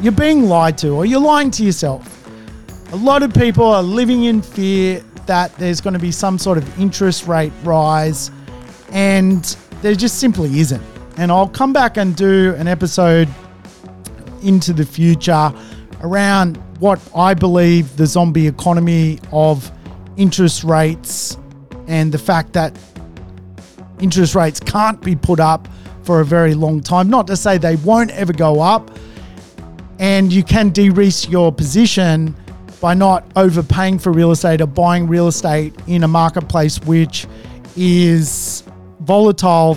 you're being lied to or you're lying to yourself. A lot of people are living in fear that there's going to be some sort of interest rate rise, and there just simply isn't. And I'll come back and do an episode into the future around what I believe the zombie economy of interest rates and the fact that interest rates can't be put up for a very long time. Not to say they won't ever go up, and you can de risk your position by not overpaying for real estate or buying real estate in a marketplace which is volatile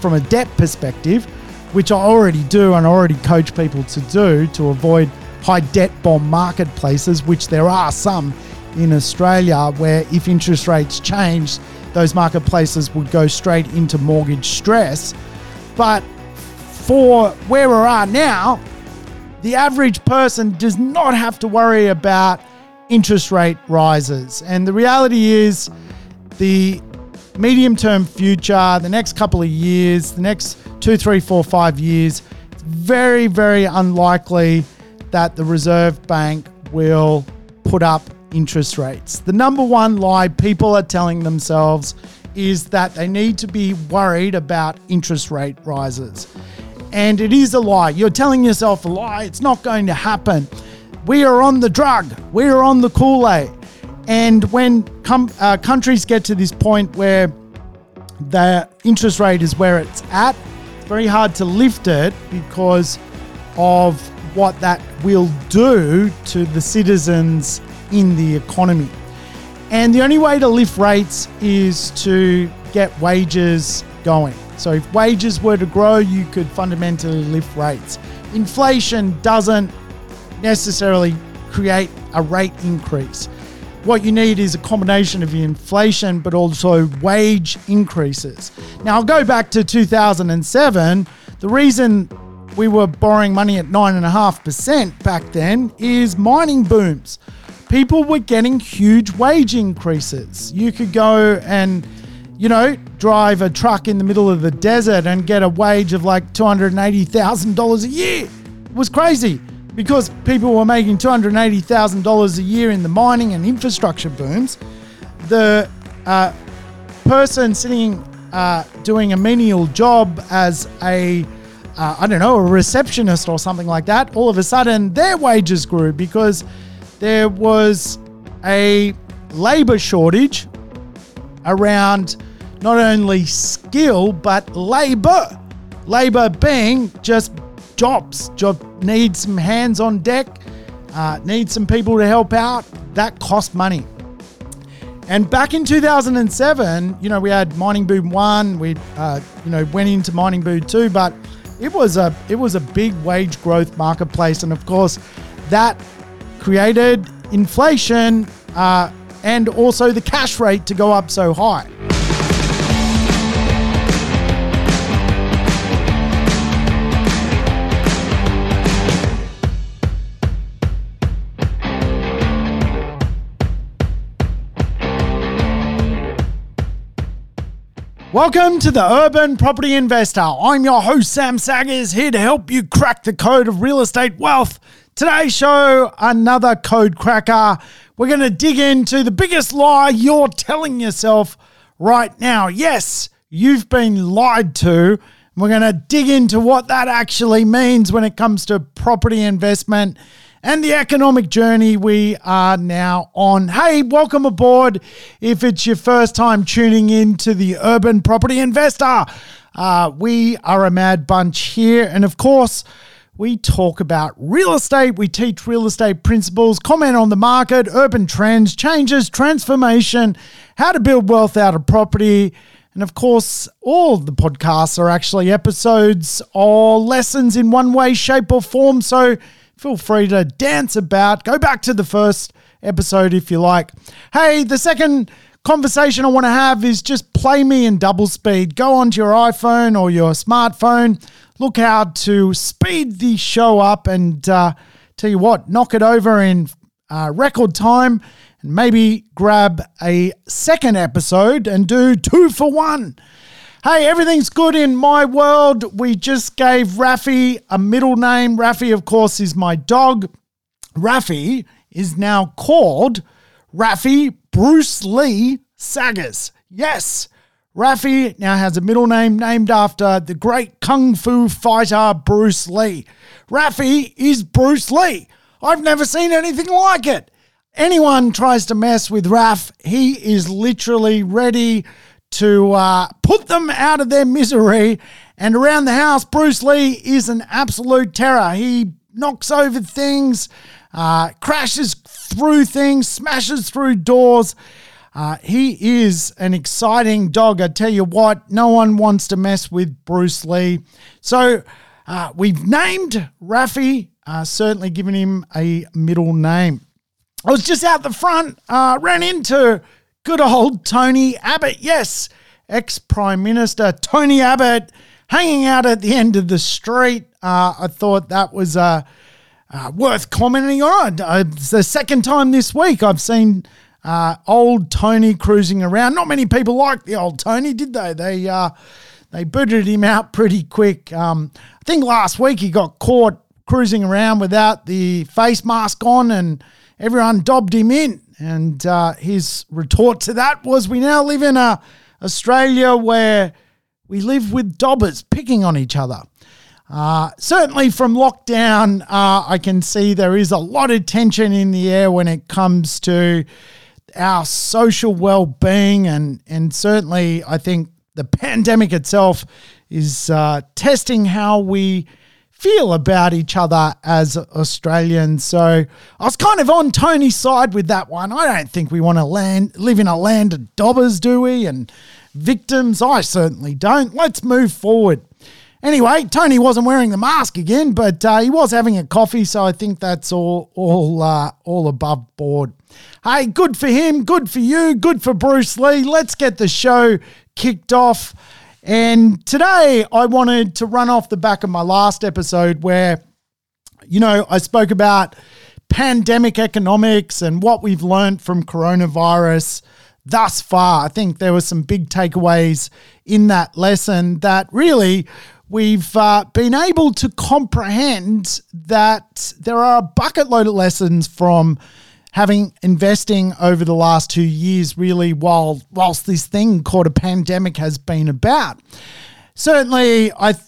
from a debt perspective, which I already do and I already coach people to do to avoid high debt bond marketplaces, which there are some in Australia where if interest rates change, those marketplaces would go straight into mortgage stress. But for where we're at now, the average person does not have to worry about interest rate rises. And the reality is, the medium term future, the next couple of years, the next two, three, four, five years, it's very, very unlikely that the Reserve Bank will put up interest rates. The number one lie people are telling themselves is that they need to be worried about interest rate rises. And it is a lie. You're telling yourself a lie. It's not going to happen. We are on the drug, we are on the Kool Aid. And when com- uh, countries get to this point where the interest rate is where it's at, it's very hard to lift it because of what that will do to the citizens in the economy. And the only way to lift rates is to get wages going. So if wages were to grow, you could fundamentally lift rates. Inflation doesn't necessarily create a rate increase. What you need is a combination of inflation, but also wage increases. Now, I'll go back to 2007. The reason we were borrowing money at 9.5% back then is mining booms. People were getting huge wage increases. You could go and you know, drive a truck in the middle of the desert and get a wage of like $280,000 a year. It was crazy because people were making $280,000 a year in the mining and infrastructure booms. The uh, person sitting uh, doing a menial job as a uh, I don't know, a receptionist or something like that, all of a sudden their wages grew because there was a labor shortage around not only skill but labor. Labor being just jobs. Job needs some hands on deck, uh, needs some people to help out. That cost money. And back in 2007, you know, we had mining boom one. We, uh, you know, went into mining boom two, but it was a it was a big wage growth marketplace, and of course, that created inflation uh, and also the cash rate to go up so high. Welcome to the Urban Property Investor. I'm your host, Sam Saggers, here to help you crack the code of real estate wealth. Today's show, another code cracker. We're going to dig into the biggest lie you're telling yourself right now. Yes, you've been lied to. We're going to dig into what that actually means when it comes to property investment and the economic journey we are now on. Hey, welcome aboard. If it's your first time tuning in to the Urban Property Investor, uh, we are a mad bunch here. And of course, we talk about real estate. We teach real estate principles, comment on the market, urban trends, changes, transformation, how to build wealth out of property. And of course, all the podcasts are actually episodes or lessons in one way, shape, or form. So feel free to dance about. Go back to the first episode if you like. Hey, the second conversation I want to have is just play me in double speed. Go onto your iPhone or your smartphone, look how to speed the show up, and uh, tell you what, knock it over in uh, record time and maybe grab a second episode and do two for one. Hey, everything's good in my world. We just gave Rafi a middle name. Rafi, of course, is my dog. Rafi is now called Rafi Bruce Lee Saggers. Yes, Rafi now has a middle name named after the great kung fu fighter Bruce Lee. Rafi is Bruce Lee. I've never seen anything like it. Anyone tries to mess with Raf, he is literally ready to uh, put them out of their misery. And around the house, Bruce Lee is an absolute terror. He knocks over things, uh, crashes through things, smashes through doors. Uh, he is an exciting dog. I tell you what, no one wants to mess with Bruce Lee. So uh, we've named Rafi, uh, certainly given him a middle name. I was just out the front, uh, ran into good old Tony Abbott. Yes, ex Prime Minister Tony Abbott hanging out at the end of the street. Uh, I thought that was uh, uh, worth commenting on. Uh, it's the second time this week I've seen uh, old Tony cruising around. Not many people liked the old Tony, did they? They uh, they booted him out pretty quick. Um, I think last week he got caught cruising around without the face mask on, and everyone dobbed him in. And uh, his retort to that was, "We now live in a Australia where we live with dobbers picking on each other." Uh, certainly from lockdown, uh, I can see there is a lot of tension in the air when it comes to our social well-being, and and certainly I think the pandemic itself is uh, testing how we feel about each other as Australians. So I was kind of on Tony's side with that one. I don't think we want to land live in a land of dobbers, do we? And victims, I certainly don't. Let's move forward. Anyway, Tony wasn't wearing the mask again, but uh, he was having a coffee, so I think that's all all uh, all above board. Hey, good for him, good for you, good for Bruce Lee. Let's get the show kicked off. And today I wanted to run off the back of my last episode where, you know, I spoke about pandemic economics and what we've learned from coronavirus thus far. I think there were some big takeaways in that lesson that really we've uh, been able to comprehend that there are a bucket load of lessons from having investing over the last two years really while whilst this thing called a pandemic has been about certainly i th-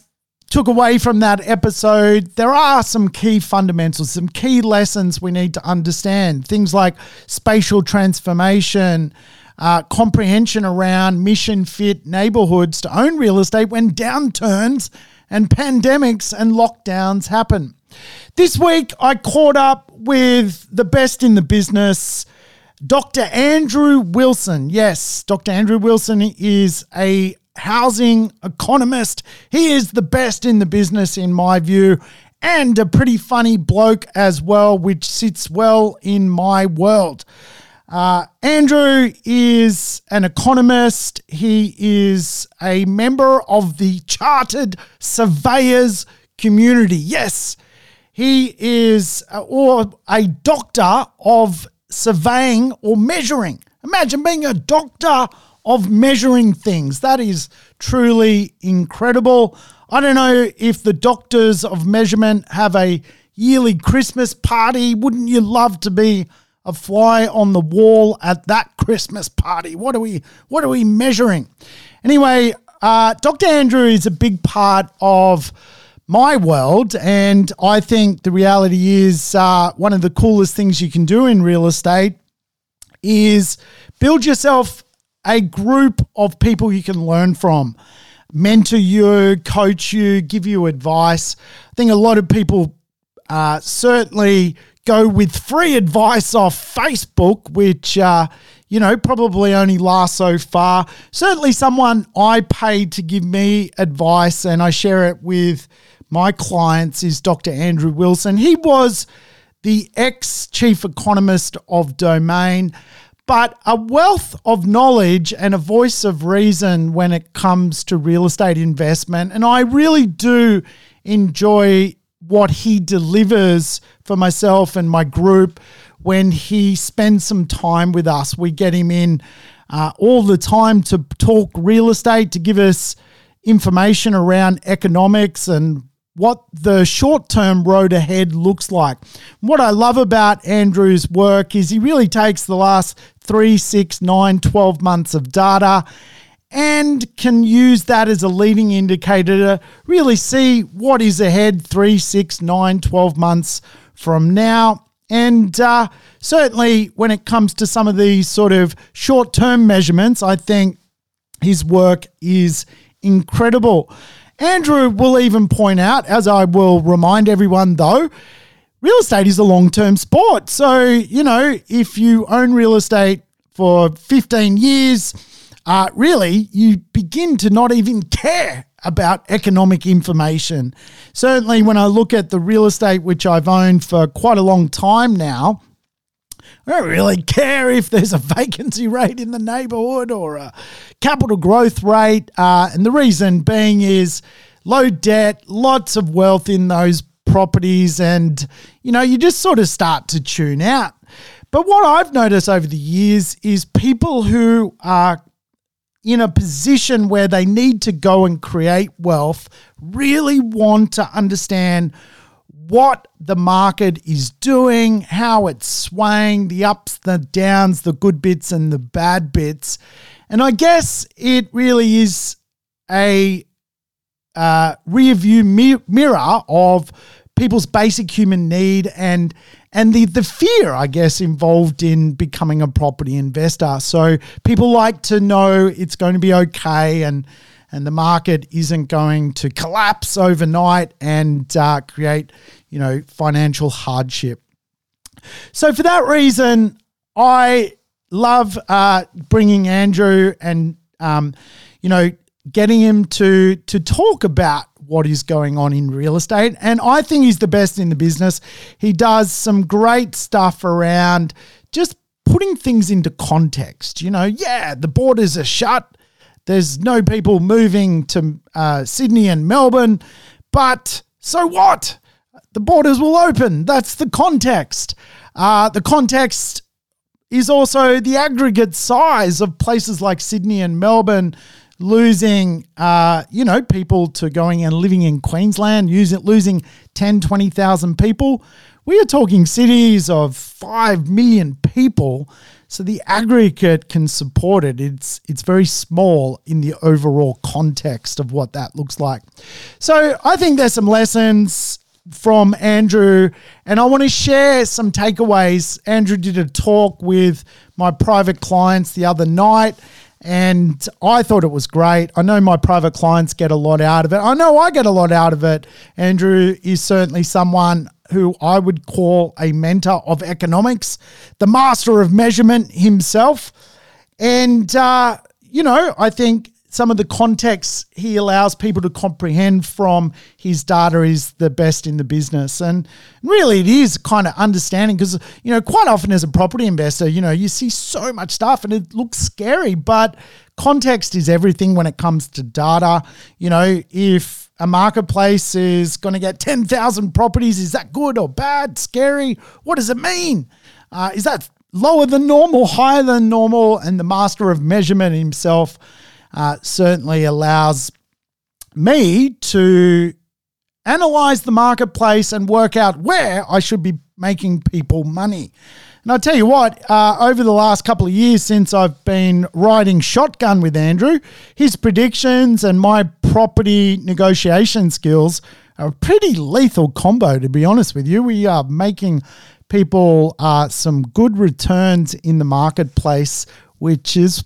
took away from that episode there are some key fundamentals some key lessons we need to understand things like spatial transformation uh, comprehension around mission fit neighborhoods to own real estate when downturns and pandemics and lockdowns happen. This week, I caught up with the best in the business, Dr. Andrew Wilson. Yes, Dr. Andrew Wilson is a housing economist. He is the best in the business, in my view, and a pretty funny bloke as well, which sits well in my world. Uh, Andrew is an economist. He is a member of the Chartered Surveyors community. Yes, he is, uh, or a doctor of surveying or measuring. Imagine being a doctor of measuring things. That is truly incredible. I don't know if the doctors of measurement have a yearly Christmas party. Wouldn't you love to be a fly on the wall at that Christmas party. What are we what are we measuring? Anyway, uh, Dr. Andrew is a big part of my world, and I think the reality is uh, one of the coolest things you can do in real estate is build yourself a group of people you can learn from, mentor you, coach you, give you advice. I think a lot of people uh, certainly go with free advice off Facebook, which, uh, you know, probably only lasts so far. Certainly, someone I paid to give me advice and I share it with my clients is Dr. Andrew Wilson. He was the ex chief economist of Domain, but a wealth of knowledge and a voice of reason when it comes to real estate investment. And I really do enjoy what he delivers for myself and my group when he spends some time with us. We get him in uh, all the time to talk real estate, to give us information around economics and what the short term road ahead looks like. What I love about Andrew's work is he really takes the last three, six, nine, 12 months of data and can use that as a leading indicator to really see what is ahead three, six, nine, 12 months from now. And uh, certainly when it comes to some of these sort of short term measurements, I think his work is incredible. Andrew will even point out, as I will remind everyone though, real estate is a long term sport. So, you know, if you own real estate for 15 years, uh, really, you begin to not even care about economic information. Certainly, when I look at the real estate which I've owned for quite a long time now, I don't really care if there's a vacancy rate in the neighborhood or a capital growth rate. Uh, and the reason being is low debt, lots of wealth in those properties, and you know, you just sort of start to tune out. But what I've noticed over the years is people who are in a position where they need to go and create wealth really want to understand what the market is doing, how it's swaying, the ups, the downs, the good bits and the bad bits. And I guess it really is a uh, rear view mirror of people's basic human need and and the the fear I guess involved in becoming a property investor. So people like to know it's going to be okay and and the market isn't going to collapse overnight and uh, create you know financial hardship. So for that reason, I love uh, bringing Andrew and um, you know getting him to to talk about what is going on in real estate. And I think he's the best in the business. He does some great stuff around just putting things into context. You know, yeah, the borders are shut. There's no people moving to uh, Sydney and Melbourne, but so what? The borders will open. That's the context. Uh, the context is also the aggregate size of places like Sydney and Melbourne losing, uh, you know, people to going and living in Queensland, using, losing 10, 20,000 people. We are talking cities of 5 million people. So the aggregate can support it. It's it's very small in the overall context of what that looks like. So I think there's some lessons from Andrew, and I want to share some takeaways. Andrew did a talk with my private clients the other night, and I thought it was great. I know my private clients get a lot out of it. I know I get a lot out of it. Andrew is certainly someone who I would call a mentor of economics, the master of measurement himself. And, uh, you know, I think some of the context he allows people to comprehend from his data is the best in the business. And really, it is kind of understanding because, you know, quite often as a property investor, you know, you see so much stuff and it looks scary, but context is everything when it comes to data. You know, if a marketplace is going to get 10,000 properties, is that good or bad, scary? What does it mean? Uh, is that lower than normal, higher than normal? And the master of measurement himself uh, certainly allows me to analyze the marketplace and work out where I should be making people money. And I tell you what, uh, over the last couple of years since I've been riding shotgun with Andrew, his predictions and my property negotiation skills are a pretty lethal combo, to be honest with you. We are making people uh, some good returns in the marketplace, which is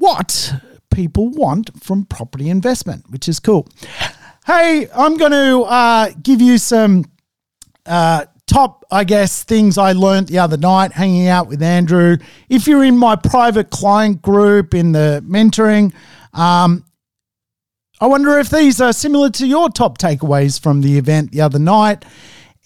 what people want from property investment, which is cool. Hey, I'm going to uh, give you some uh, top, I guess, things I learned the other night hanging out with Andrew. If you're in my private client group in the mentoring, um, I wonder if these are similar to your top takeaways from the event the other night.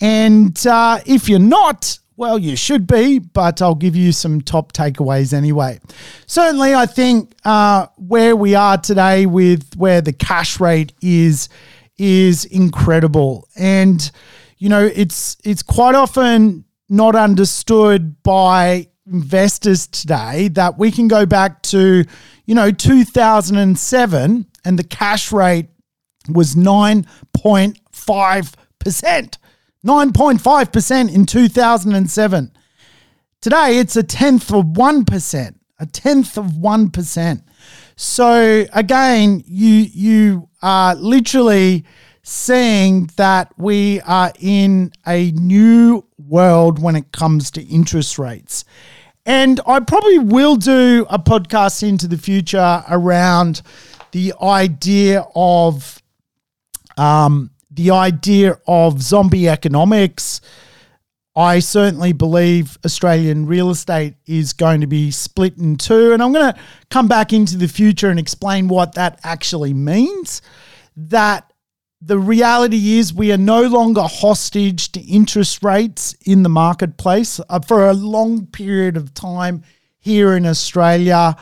And uh, if you're not, well, you should be, but I'll give you some top takeaways anyway. Certainly, I think uh, where we are today with where the cash rate is is incredible, and you know it's it's quite often not understood by investors today that we can go back to you know 2007 and the cash rate was 9.5%. 9.5% in 2007. Today, it's a tenth of 1%. A tenth of 1%. So again, you you are literally saying that we are in a new world when it comes to interest rates. And I probably will do a podcast into the future around the idea of um, the idea of zombie economics. I certainly believe Australian real estate is going to be split in two. And I'm going to come back into the future and explain what that actually means. That the reality is we are no longer hostage to interest rates in the marketplace. Uh, for a long period of time here in Australia,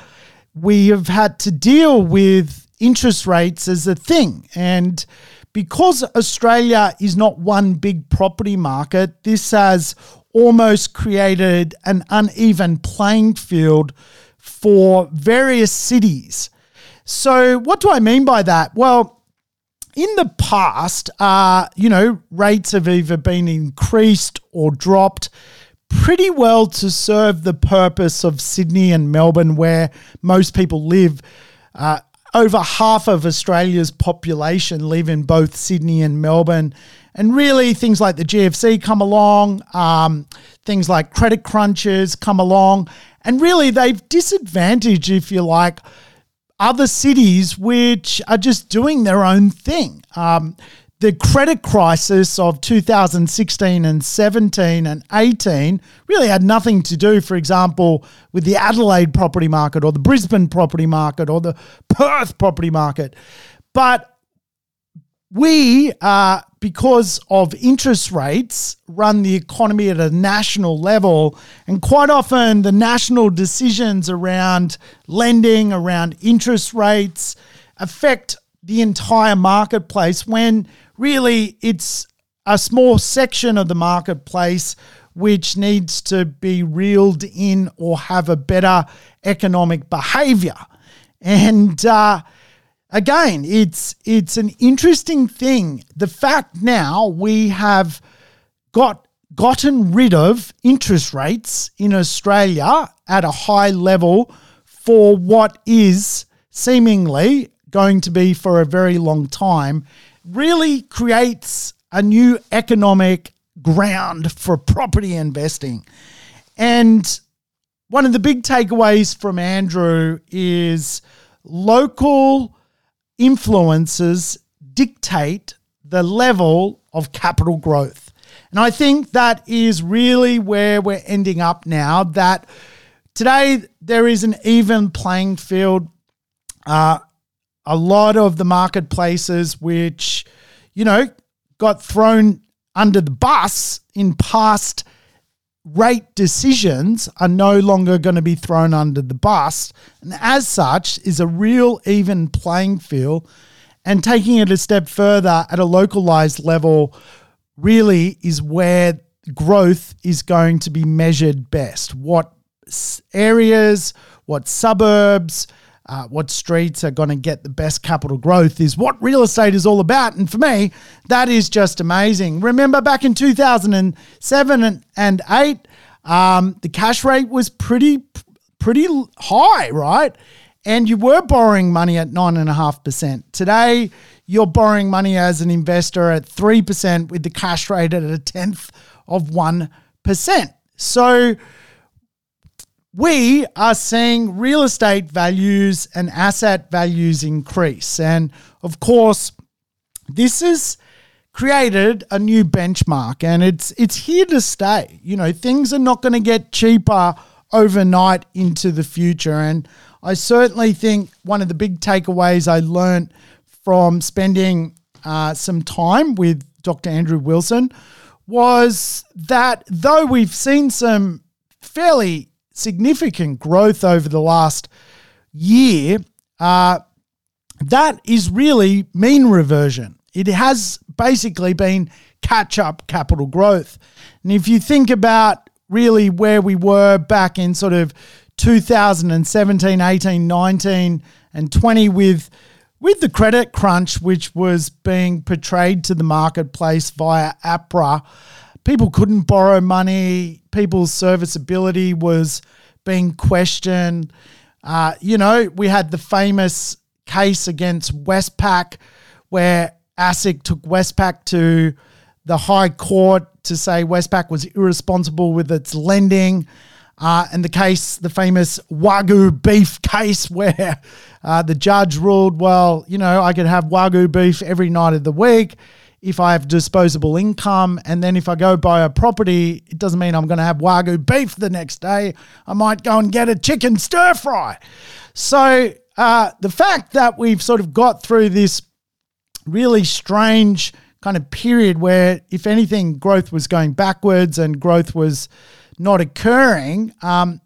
we have had to deal with interest rates as a thing. And because Australia is not one big property market, this has almost created an uneven playing field for various cities. So, what do I mean by that? Well, in the past, uh, you know, rates have either been increased or dropped pretty well to serve the purpose of Sydney and Melbourne, where most people live. Uh, over half of Australia's population live in both Sydney and Melbourne. And really, things like the GFC come along, um, things like credit crunches come along, and really they've disadvantaged, if you like, other cities which are just doing their own thing. Um, the credit crisis of 2016 and 17 and 18 really had nothing to do, for example, with the Adelaide property market or the Brisbane property market or the Perth property market. But we, uh, because of interest rates, run the economy at a national level. And quite often, the national decisions around lending, around interest rates, affect the entire marketplace when really it's a small section of the marketplace which needs to be reeled in or have a better economic behavior. And uh, again, it's it's an interesting thing. The fact now we have got gotten rid of interest rates in Australia at a high level for what is seemingly going to be for a very long time really creates a new economic ground for property investing. And one of the big takeaways from Andrew is local influences dictate the level of capital growth. And I think that is really where we're ending up now. That today there is an even playing field. Uh, a lot of the marketplaces which, you know, got thrown under the bus in past rate decisions are no longer going to be thrown under the bus. And as such, is a real even playing field. And taking it a step further at a localized level really is where growth is going to be measured best. What areas, what suburbs, uh, what streets are going to get the best capital growth is what real estate is all about. And for me, that is just amazing. Remember back in 2007 and 8, um, the cash rate was pretty, pretty high, right? And you were borrowing money at 9.5%. Today, you're borrowing money as an investor at 3% with the cash rate at a tenth of 1%. So, we are seeing real estate values and asset values increase. And of course, this has created a new benchmark and it's it's here to stay. You know, things are not going to get cheaper overnight into the future. And I certainly think one of the big takeaways I learned from spending uh, some time with Dr. Andrew Wilson was that though we've seen some fairly significant growth over the last year, uh, that is really mean reversion. It has basically been catch up capital growth. And if you think about really where we were back in sort of 2017, 18, 19, and 20 with with the credit crunch, which was being portrayed to the marketplace via APRA, people couldn't borrow money. People's serviceability was being questioned. Uh, you know, we had the famous case against Westpac where ASIC took Westpac to the High Court to say Westpac was irresponsible with its lending. Uh, and the case, the famous Wagyu beef case, where uh, the judge ruled, well, you know, I could have Wagyu beef every night of the week if I have disposable income. And then if I go buy a property, it doesn't mean I'm going to have Wagyu beef the next day. I might go and get a chicken stir fry. So uh, the fact that we've sort of got through this really strange kind of period where, if anything, growth was going backwards and growth was not occurring, um,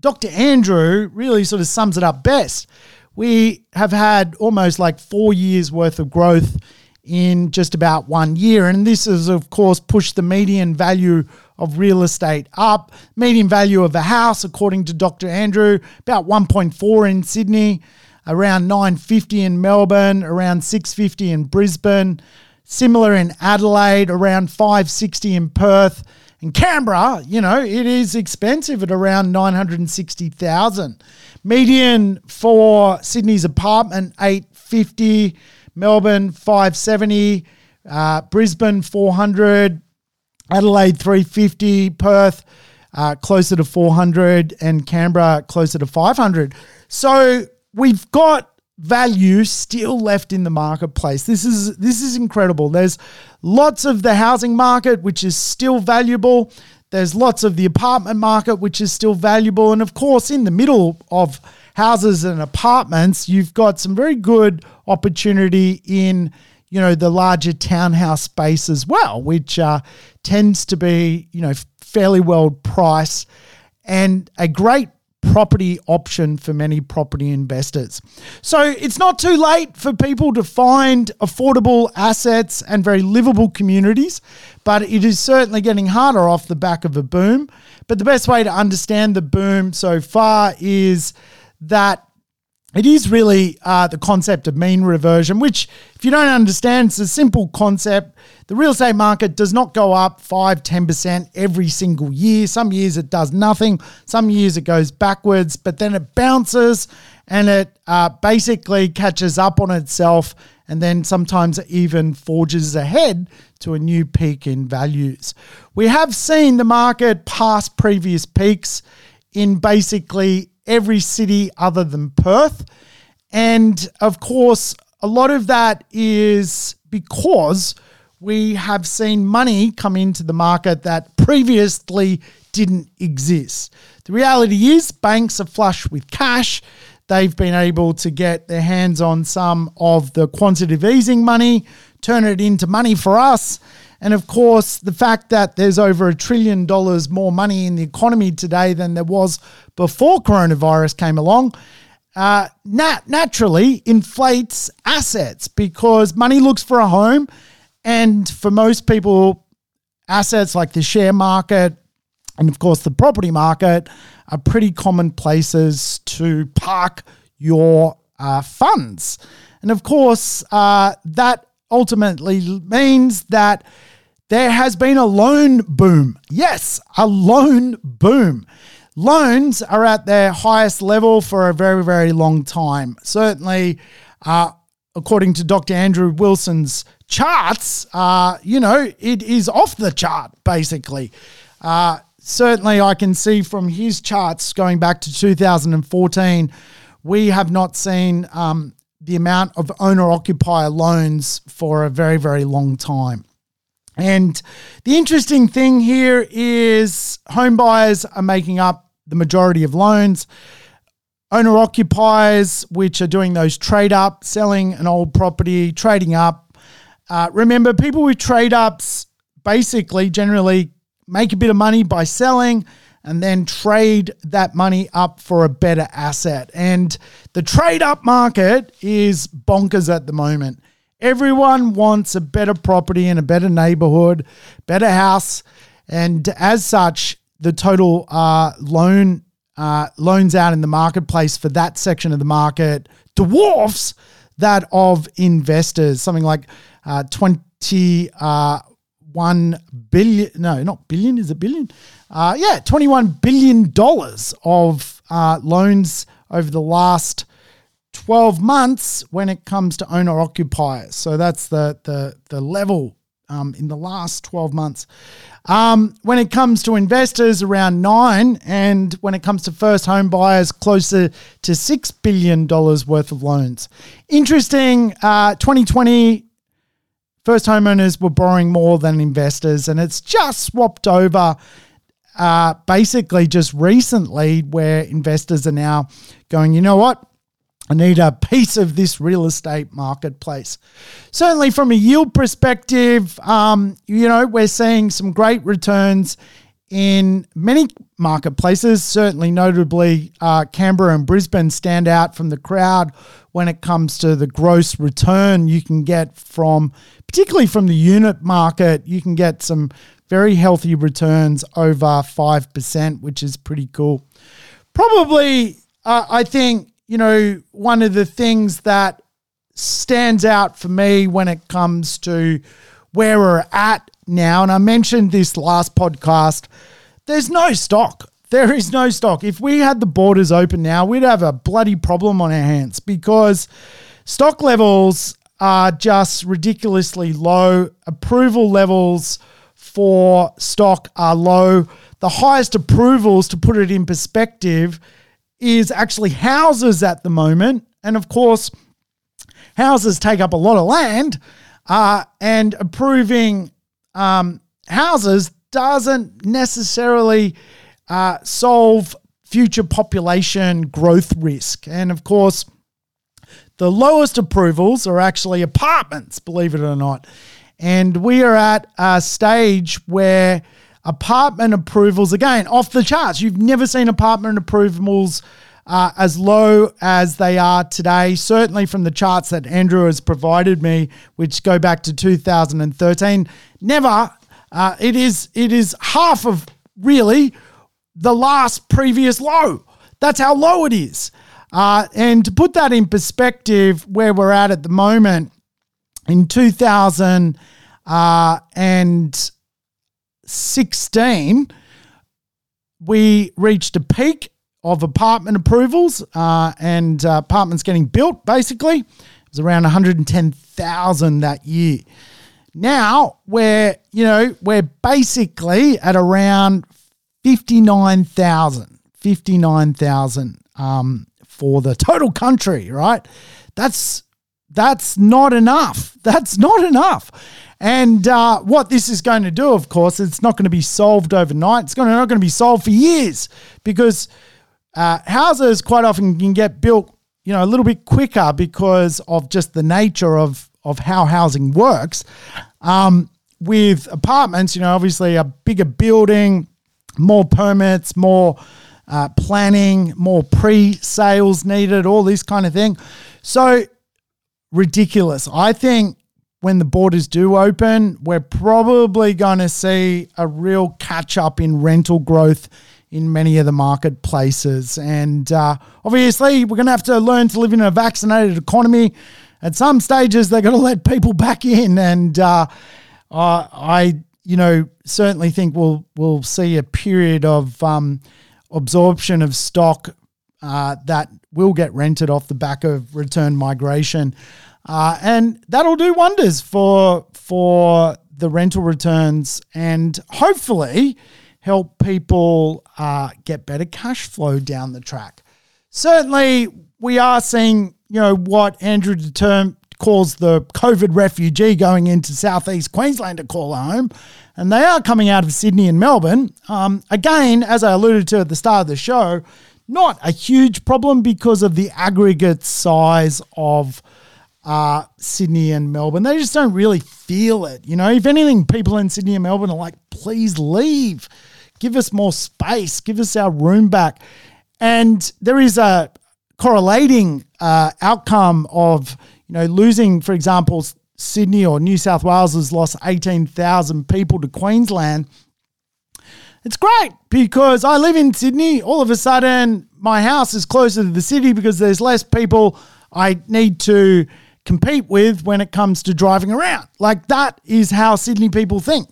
Dr. Andrew really sort of sums it up best. We have had almost like four years worth of growth in just about one year. And this has, of course, pushed the median value of real estate up. Median value of a house, according to Dr. Andrew, about 1.4 in Sydney, around 950 in Melbourne, around 650 in Brisbane, similar in Adelaide, around 560 in Perth. In Canberra, you know, it is expensive at around 960,000. Median for Sydney's apartment 850, Melbourne 570, uh, Brisbane 400, Adelaide 350, Perth uh, closer to 400, and Canberra closer to 500. So we've got value still left in the marketplace. This is this is incredible. There's lots of the housing market which is still valuable. There's lots of the apartment market which is still valuable and of course in the middle of houses and apartments, you've got some very good opportunity in you know the larger townhouse space as well, which uh, tends to be you know fairly well priced and a great property option for many property investors. So it's not too late for people to find affordable assets and very livable communities, but it is certainly getting harder off the back of a boom. But the best way to understand the boom so far is that it is really uh, the concept of mean reversion, which, if you don't understand, it's a simple concept. The real estate market does not go up 5 10% every single year. Some years it does nothing, some years it goes backwards, but then it bounces and it uh, basically catches up on itself and then sometimes it even forges ahead to a new peak in values. We have seen the market pass previous peaks in basically every city other than Perth. And of course, a lot of that is because we have seen money come into the market that previously didn't exist. The reality is, banks are flush with cash. They've been able to get their hands on some of the quantitative easing money, turn it into money for us. And of course, the fact that there's over a trillion dollars more money in the economy today than there was before coronavirus came along, uh, nat- naturally inflates assets because money looks for a home. And for most people, assets like the share market and, of course, the property market are pretty common places to park your uh, funds. And of course, uh, that ultimately means that there has been a loan boom. Yes, a loan boom. Loans are at their highest level for a very, very long time. Certainly, uh, according to Dr. Andrew Wilson's charts, uh, you know, it is off the chart, basically. Uh, certainly, I can see from his charts going back to 2014, we have not seen um, the amount of owner occupier loans for a very, very long time. And the interesting thing here is home buyers are making up the majority of loans. Owner occupiers, which are doing those trade up, selling an old property, trading up. Uh, remember, people with trade ups basically generally make a bit of money by selling and then trade that money up for a better asset. And the trade up market is bonkers at the moment. Everyone wants a better property in a better neighborhood, better house. And as such, the total uh, loan uh, loans out in the marketplace for that section of the market dwarfs that of investors, something like uh, 21 uh, billion, no, not billion, is it billion? Uh, yeah, $21 billion of uh, loans over the last 12 months when it comes to owner occupiers. So that's the, the, the level um, in the last 12 months. Um, when it comes to investors, around nine, and when it comes to first home buyers, closer to $6 billion worth of loans. Interesting, uh, 2020, first homeowners were borrowing more than investors, and it's just swapped over. Uh, basically, just recently, where investors are now going, you know what? I need a piece of this real estate marketplace. Certainly, from a yield perspective, um, you know, we're seeing some great returns in many marketplaces. Certainly, notably, uh, Canberra and Brisbane stand out from the crowd when it comes to the gross return you can get from, particularly from the unit market. You can get some very healthy returns over 5%, which is pretty cool. Probably, uh, I think you know, one of the things that stands out for me when it comes to where we're at now, and I mentioned this last podcast, there's no stock. There is no stock. If we had the borders open now, we'd have a bloody problem on our hands because stock levels are just ridiculously low. Approval levels for stock are low. The highest approvals, to put it in perspective, is actually houses at the moment. And of course, houses take up a lot of land, uh, and approving um, houses doesn't necessarily uh, solve future population growth risk. And of course, the lowest approvals are actually apartments, believe it or not. And we are at a stage where Apartment approvals, again, off the charts. You've never seen apartment approvals uh, as low as they are today, certainly from the charts that Andrew has provided me, which go back to 2013. Never. Uh, it is it is half of really the last previous low. That's how low it is. Uh, and to put that in perspective, where we're at at the moment in 2000 uh, and 16, we reached a peak of apartment approvals uh, and uh, apartments getting built, basically. It was around 110,000 that year. Now we're, you know, we're basically at around 59,000, 59,000 um, for the total country, right? That's that's not enough. That's not enough. And uh, what this is going to do, of course, it's not going to be solved overnight. It's going to, not going to be solved for years because uh, houses quite often can get built, you know, a little bit quicker because of just the nature of of how housing works. Um, with apartments, you know, obviously a bigger building, more permits, more uh, planning, more pre-sales needed, all this kind of thing. So ridiculous. I think when the borders do open, we're probably going to see a real catch up in rental growth in many of the marketplaces. And uh, obviously, we're going to have to learn to live in a vaccinated economy. At some stages, they're going to let people back in. And uh, I, you know, certainly think we'll, we'll see a period of um, absorption of stock uh, that will get rented off the back of return migration. Uh, and that'll do wonders for for the rental returns and hopefully help people uh, get better cash flow down the track. Certainly, we are seeing you know what Andrew Determ calls the COVID refugee going into southeast Queensland to call home, and they are coming out of Sydney and Melbourne. Um, again, as I alluded to at the start of the show, not a huge problem because of the aggregate size of uh, Sydney and Melbourne. They just don't really feel it. You know, if anything, people in Sydney and Melbourne are like, please leave. Give us more space. Give us our room back. And there is a correlating uh, outcome of, you know, losing, for example, Sydney or New South Wales has lost 18,000 people to Queensland. It's great because I live in Sydney. All of a sudden, my house is closer to the city because there's less people I need to compete with when it comes to driving around. Like that is how Sydney people think.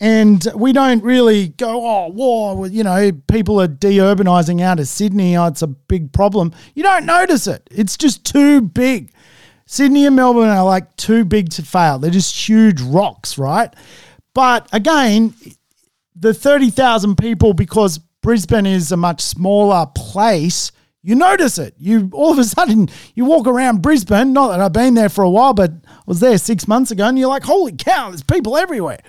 And we don't really go, oh, war, you know, people are deurbanizing out of Sydney. Oh, it's a big problem. You don't notice it. It's just too big. Sydney and Melbourne are like too big to fail. They're just huge rocks, right? But again, the 30,000 people, because Brisbane is a much smaller place, you notice it. You all of a sudden you walk around Brisbane. Not that I've been there for a while, but I was there six months ago, and you're like, holy cow, there's people everywhere.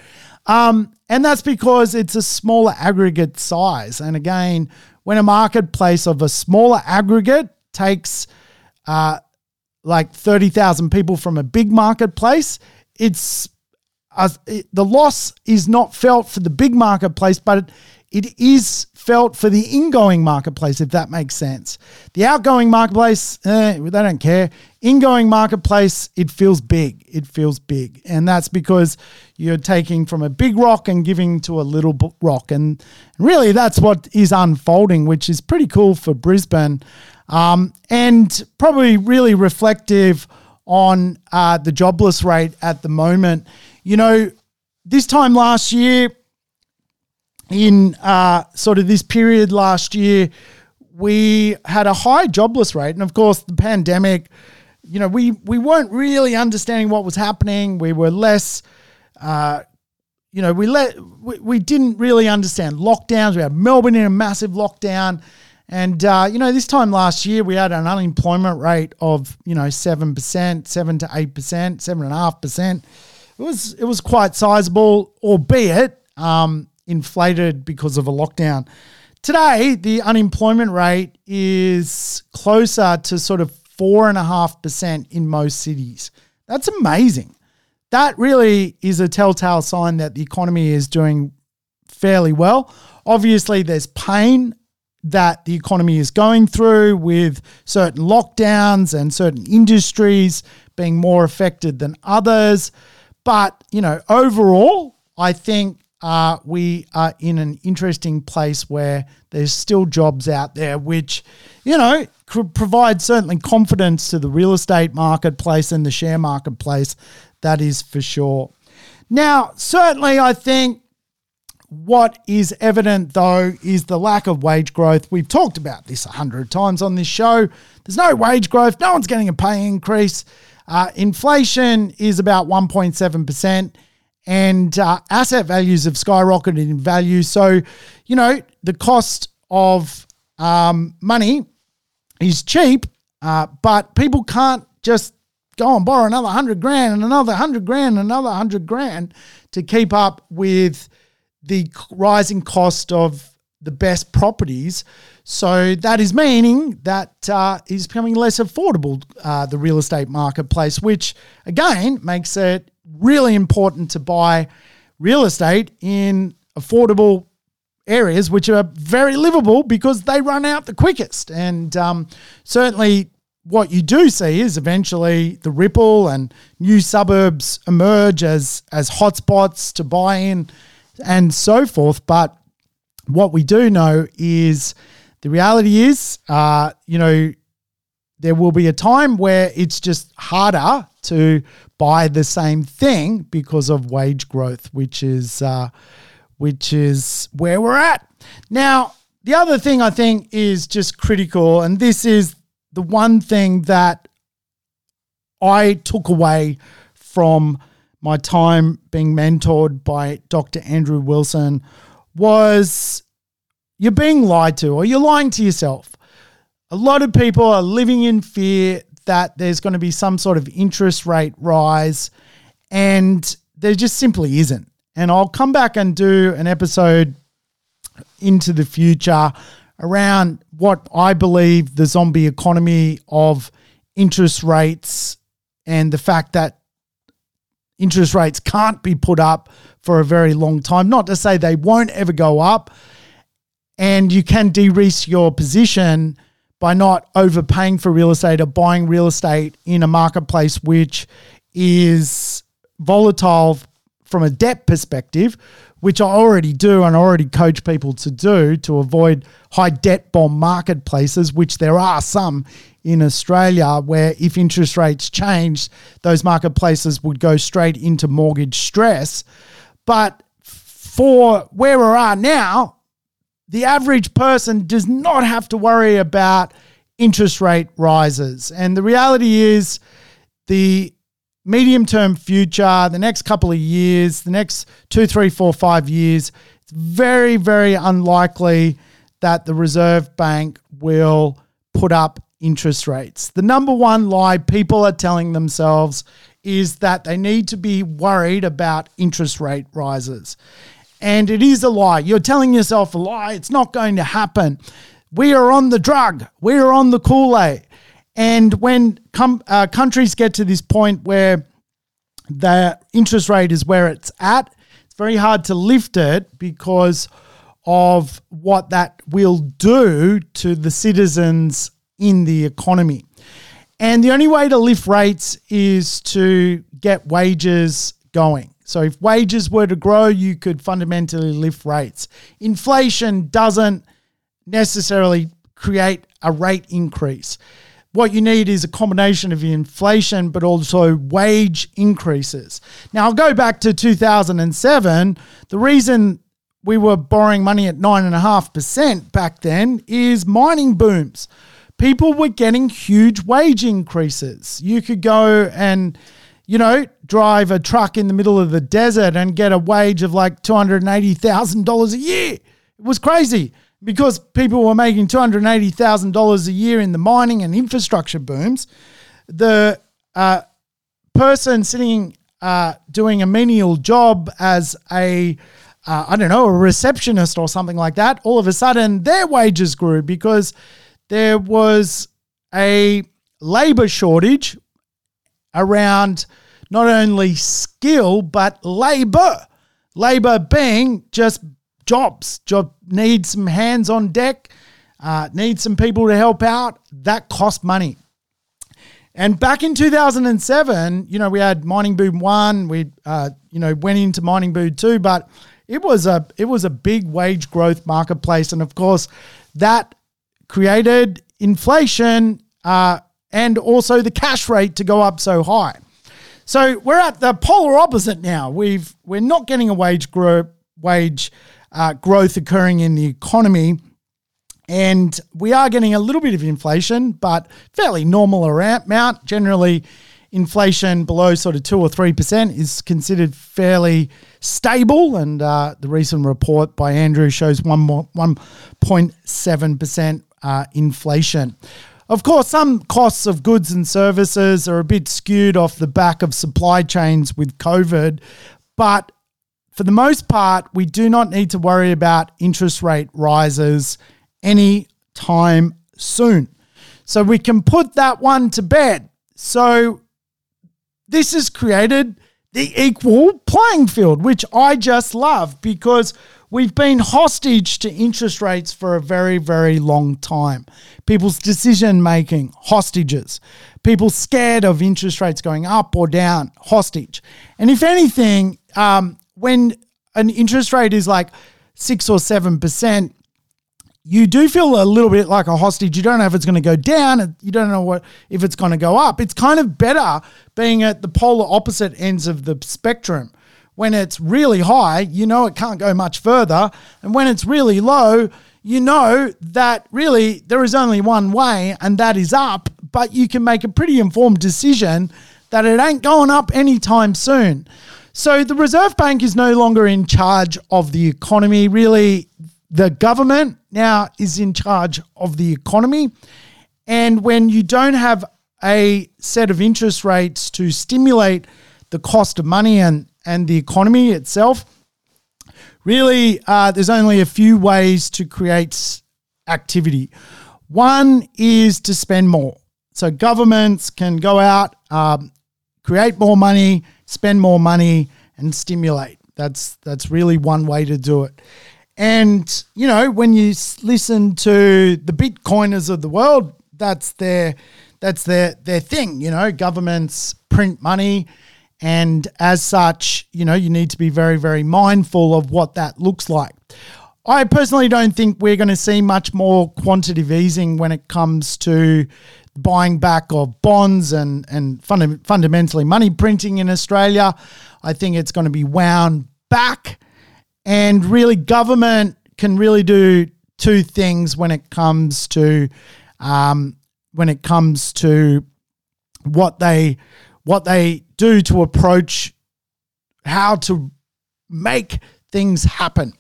Um, and that's because it's a smaller aggregate size. And again, when a marketplace of a smaller aggregate takes uh, like 30,000 people from a big marketplace, it's uh, it, the loss is not felt for the big marketplace, but it, it is felt for the ingoing marketplace, if that makes sense. The outgoing marketplace, eh, they don't care. Ingoing marketplace, it feels big. It feels big. And that's because you're taking from a big rock and giving to a little rock. And really, that's what is unfolding, which is pretty cool for Brisbane um, and probably really reflective on uh, the jobless rate at the moment. You know, this time last year, in uh, sort of this period last year, we had a high jobless rate, and of course, the pandemic. You know, we we weren't really understanding what was happening. We were less, uh, you know, we let we, we didn't really understand lockdowns. We had Melbourne in a massive lockdown, and uh, you know, this time last year we had an unemployment rate of you know seven percent, seven to eight percent, seven and a half percent. It was it was quite sizable, albeit um, inflated because of a lockdown. Today, the unemployment rate is closer to sort of 4.5% in most cities. That's amazing. That really is a telltale sign that the economy is doing fairly well. Obviously, there's pain that the economy is going through with certain lockdowns and certain industries being more affected than others. But, you know, overall, I think uh, we are in an interesting place where there's still jobs out there, which, you know, could provide certainly confidence to the real estate marketplace and the share marketplace. That is for sure. Now, certainly, I think what is evident though is the lack of wage growth. We've talked about this a hundred times on this show. There's no wage growth, no one's getting a pay increase. Uh, inflation is about 1.7% and uh, asset values have skyrocketed in value. So, you know, the cost of um, money is cheap, uh, but people can't just go and borrow another hundred grand and another hundred grand and another hundred grand to keep up with the rising cost of the best properties. So that is meaning that uh, is becoming less affordable, uh, the real estate marketplace, which again makes it really important to buy real estate in affordable areas which are very livable because they run out the quickest. And um, certainly, what you do see is eventually the ripple and new suburbs emerge as as hotspots to buy in and so forth. But what we do know is the reality is, uh, you know, there will be a time where it's just harder to buy the same thing because of wage growth, which is uh, which is where we're at now. The other thing I think is just critical, and this is the one thing that I took away from my time being mentored by Dr. Andrew Wilson was you're being lied to or you're lying to yourself. A lot of people are living in fear that there's going to be some sort of interest rate rise, and there just simply isn't. And I'll come back and do an episode into the future around what I believe the zombie economy of interest rates and the fact that interest rates can't be put up for a very long time. Not to say they won't ever go up, and you can de risk your position by not overpaying for real estate or buying real estate in a marketplace which is volatile from a debt perspective, which I already do and I already coach people to do to avoid high debt bomb marketplaces, which there are some in Australia, where if interest rates change, those marketplaces would go straight into mortgage stress. But for where we are now, the average person does not have to worry about interest rate rises. And the reality is, the medium term future, the next couple of years, the next two, three, four, five years, it's very, very unlikely that the Reserve Bank will put up interest rates. The number one lie people are telling themselves is that they need to be worried about interest rate rises. And it is a lie. You're telling yourself a lie. It's not going to happen. We are on the drug, we are on the Kool Aid. And when com- uh, countries get to this point where the interest rate is where it's at, it's very hard to lift it because of what that will do to the citizens in the economy. And the only way to lift rates is to get wages going. So if wages were to grow, you could fundamentally lift rates. Inflation doesn't necessarily create a rate increase what you need is a combination of inflation, but also wage increases. Now, I'll go back to 2007. The reason we were borrowing money at 9.5% back then is mining booms. People were getting huge wage increases. You could go and, you know, drive a truck in the middle of the desert and get a wage of like $280,000 a year. It was crazy because people were making $280,000 a year in the mining and infrastructure booms, the uh, person sitting uh, doing a menial job as a uh, I don't know, a receptionist or something like that, all of a sudden their wages grew because there was a labor shortage around not only skill but labor. Labor being just jobs. Job needs some hands on deck, uh, needs some people to help out. That cost money. And back in 2007, you know, we had mining boom one. We, uh, you know, went into mining boom two, but it was a it was a big wage growth marketplace, and of course, that created inflation uh, and also the cash rate to go up so high. So we're at the polar opposite now. We've we're not getting a wage growth wage uh, growth occurring in the economy. And we are getting a little bit of inflation, but fairly normal amount. Generally, inflation below sort of 2 or 3% is considered fairly stable. And uh, the recent report by Andrew shows one 1.7% uh, inflation. Of course, some costs of goods and services are a bit skewed off the back of supply chains with COVID, but for the most part, we do not need to worry about interest rate rises any time soon. So we can put that one to bed. So this has created the equal playing field, which I just love because we've been hostage to interest rates for a very, very long time. People's decision making, hostages. People scared of interest rates going up or down, hostage. And if anything, um, when an interest rate is like six or seven percent, you do feel a little bit like a hostage. You don't know if it's going to go down. You don't know what if it's going to go up. It's kind of better being at the polar opposite ends of the spectrum. When it's really high, you know it can't go much further, and when it's really low, you know that really there is only one way, and that is up. But you can make a pretty informed decision that it ain't going up anytime soon. So the Reserve Bank is no longer in charge of the economy. Really, the government now is in charge of the economy. And when you don't have a set of interest rates to stimulate the cost of money and, and the economy itself, really, uh, there's only a few ways to create activity. One is to spend more. So governments can go out, um, create more money, spend more money and stimulate. That's that's really one way to do it. And you know, when you listen to the Bitcoiners of the world, that's their that's their their thing. You know, governments print money, and as such, you know, you need to be very very mindful of what that looks like. I personally don't think we're going to see much more quantitative easing when it comes to buying back of bonds and and funda- fundamentally money printing in Australia. I think it's going to be wound back, and really government can really do two things when it comes to um, when it comes to what they what they do to approach how to make things happen.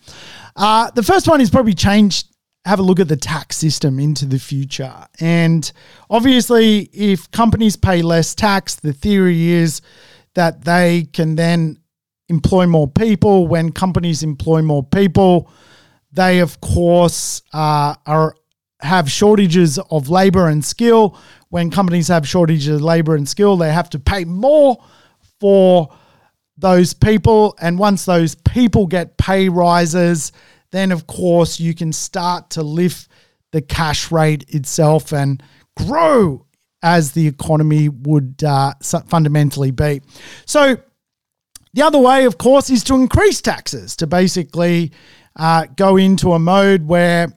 Uh, the first one is probably change, have a look at the tax system into the future. And obviously, if companies pay less tax, the theory is that they can then employ more people. When companies employ more people, they, of course, uh, are have shortages of labor and skill. When companies have shortages of labor and skill, they have to pay more for those people. And once those people get pay rises, then of course you can start to lift the cash rate itself and grow as the economy would uh, fundamentally be. So, the other way, of course, is to increase taxes, to basically uh, go into a mode where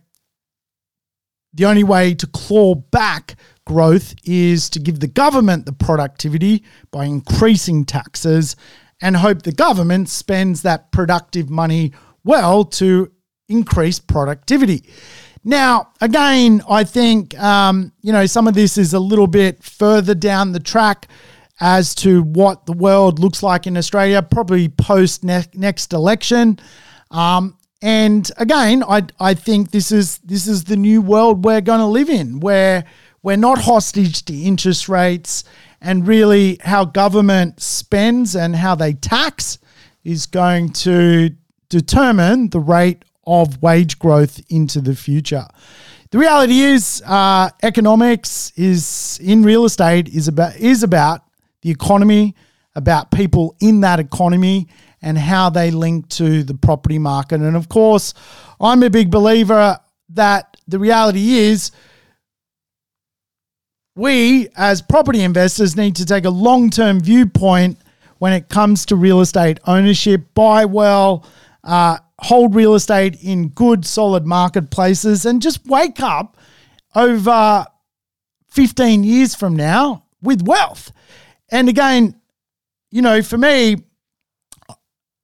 the only way to claw back growth is to give the government the productivity by increasing taxes and hope the government spends that productive money well to increase productivity. Now, again, I think um, you know some of this is a little bit further down the track as to what the world looks like in Australia, probably post ne- next election. Um, and again, I I think this is this is the new world we're going to live in, where we're not hostage to interest rates and really how government spends and how they tax is going to determine the rate of wage growth into the future. The reality is, uh, economics is in real estate is about is about the economy, about people in that economy, and how they link to the property market. And of course, I'm a big believer that the reality is we as property investors need to take a long term viewpoint when it comes to real estate ownership. Buy well, uh, hold real estate in good, solid marketplaces, and just wake up over 15 years from now with wealth. And again, you know, for me,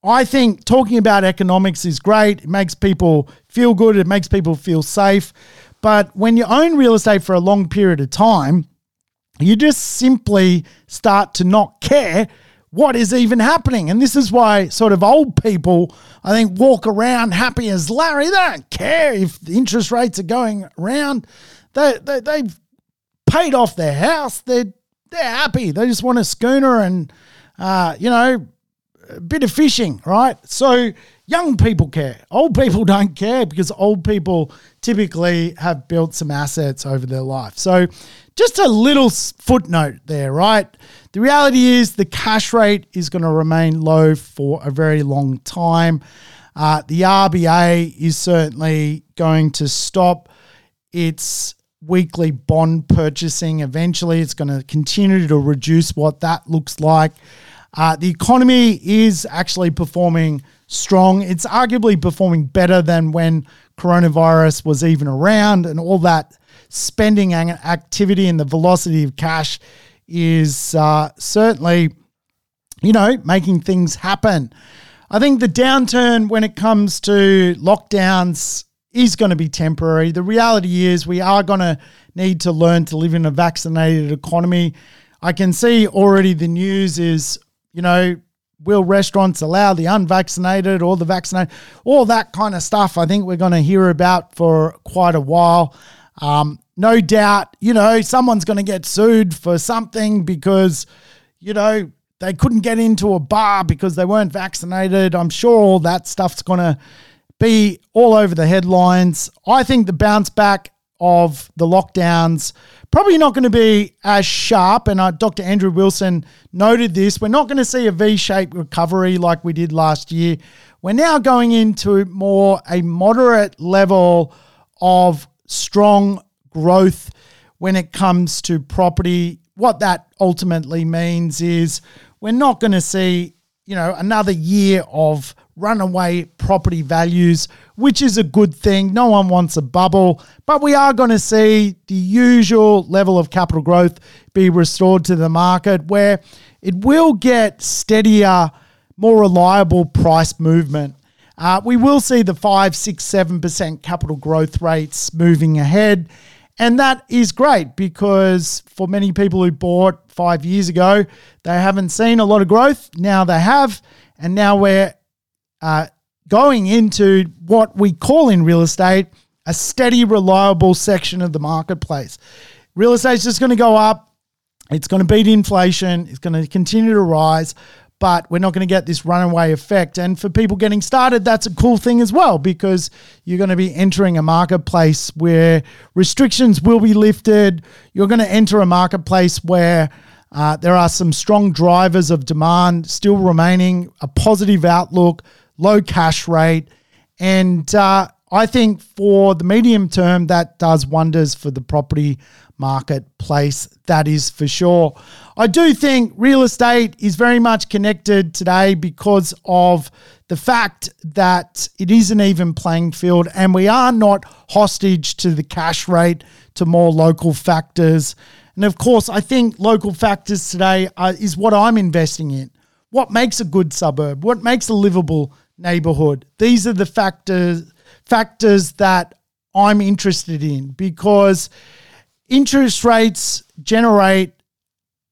I think talking about economics is great. It makes people feel good, it makes people feel safe. But when you own real estate for a long period of time, you just simply start to not care what is even happening. And this is why sort of old people, I think, walk around happy as Larry. They don't care if the interest rates are going around. They, they, they've paid off their house. They're, they're happy. They just want a schooner and, uh, you know, a bit of fishing, right? So young people care. Old people don't care because old people typically have built some assets over their life. So just a little footnote there, right? The reality is the cash rate is going to remain low for a very long time. Uh, the RBA is certainly going to stop its weekly bond purchasing. Eventually, it's going to continue to reduce what that looks like. Uh, the economy is actually performing strong. It's arguably performing better than when coronavirus was even around, and all that spending activity and the velocity of cash is uh, certainly, you know, making things happen. I think the downturn when it comes to lockdowns is going to be temporary. The reality is we are going to need to learn to live in a vaccinated economy. I can see already the news is you know, will restaurants allow the unvaccinated or the vaccinated? All that kind of stuff I think we're going to hear about for quite a while. Um, no doubt, you know, someone's going to get sued for something because, you know, they couldn't get into a bar because they weren't vaccinated. I'm sure all that stuff's going to be all over the headlines. I think the bounce back of the lockdowns probably not going to be as sharp. And uh, Dr. Andrew Wilson noted this. We're not going to see a V shaped recovery like we did last year. We're now going into more a moderate level of strong growth when it comes to property. What that ultimately means is we're not going to see you know, another year of runaway property values, which is a good thing. No one wants a bubble, but we are going to see the usual level of capital growth be restored to the market where it will get steadier, more reliable price movement. Uh, we will see the 5, 6, 7% capital growth rates moving ahead. And that is great because for many people who bought five years ago, they haven't seen a lot of growth. Now they have. And now we're uh, going into what we call in real estate a steady, reliable section of the marketplace. Real estate is just going to go up. It's going to beat inflation. It's going to continue to rise but we're not going to get this runaway effect. And for people getting started, that's a cool thing as well because you're going to be entering a marketplace where restrictions will be lifted. You're going to enter a marketplace where uh, there are some strong drivers of demand still remaining, a positive outlook, low cash rate. And uh, I think for the medium term, that does wonders for the property marketplace. That is for sure. I do think real estate is very much connected today because of the fact that it is an even playing field and we are not hostage to the cash rate, to more local factors. And of course, I think local factors today are, is what I'm investing in. What makes a good suburb? What makes a livable neighborhood? These are the factors factors that I'm interested in because interest rates generate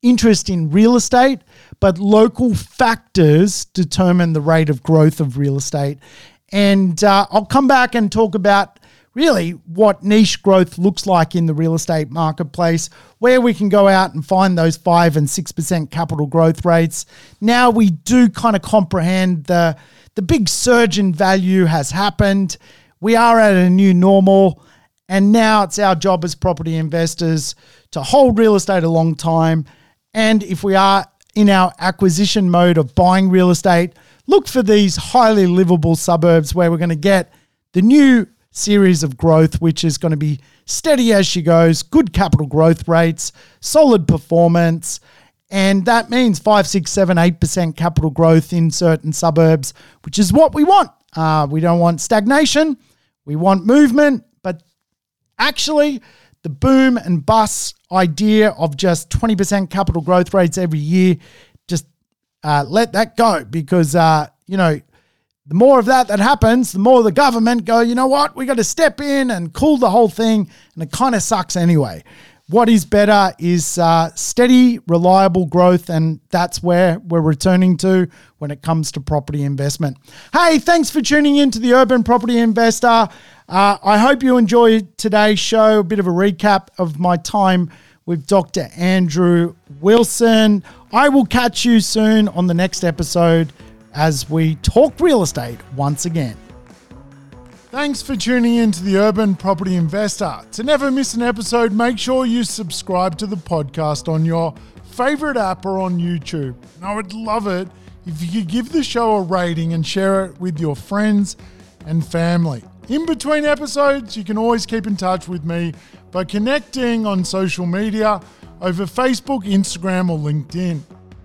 interest in real estate, but local factors determine the rate of growth of real estate. And uh, I'll come back and talk about really what niche growth looks like in the real estate marketplace, where we can go out and find those 5 and 6% capital growth rates. Now we do kind of comprehend the, the big surge in value has happened. We are at a new normal. And now it's our job as property investors to hold real estate a long time. And if we are in our acquisition mode of buying real estate, look for these highly livable suburbs where we're going to get the new series of growth, which is going to be steady as she goes, good capital growth rates, solid performance. And that means five, six, seven, eight percent capital growth in certain suburbs, which is what we want. Uh, we don't want stagnation. We want movement. Actually, the boom and bust idea of just 20% capital growth rates every year, just uh, let that go because, uh, you know, the more of that that happens, the more the government go, you know what, we got to step in and cool the whole thing. And it kind of sucks anyway. What is better is uh, steady, reliable growth, and that's where we're returning to when it comes to property investment. Hey, thanks for tuning in to the Urban Property Investor. Uh, I hope you enjoyed today's show. A bit of a recap of my time with Dr. Andrew Wilson. I will catch you soon on the next episode as we talk real estate once again. Thanks for tuning in to the Urban Property Investor. To never miss an episode, make sure you subscribe to the podcast on your favorite app or on YouTube. And I would love it if you could give the show a rating and share it with your friends and family. In between episodes, you can always keep in touch with me by connecting on social media over Facebook, Instagram, or LinkedIn.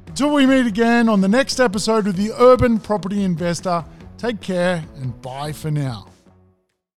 Until we meet again on the next episode of the Urban Property Investor, take care and bye for now.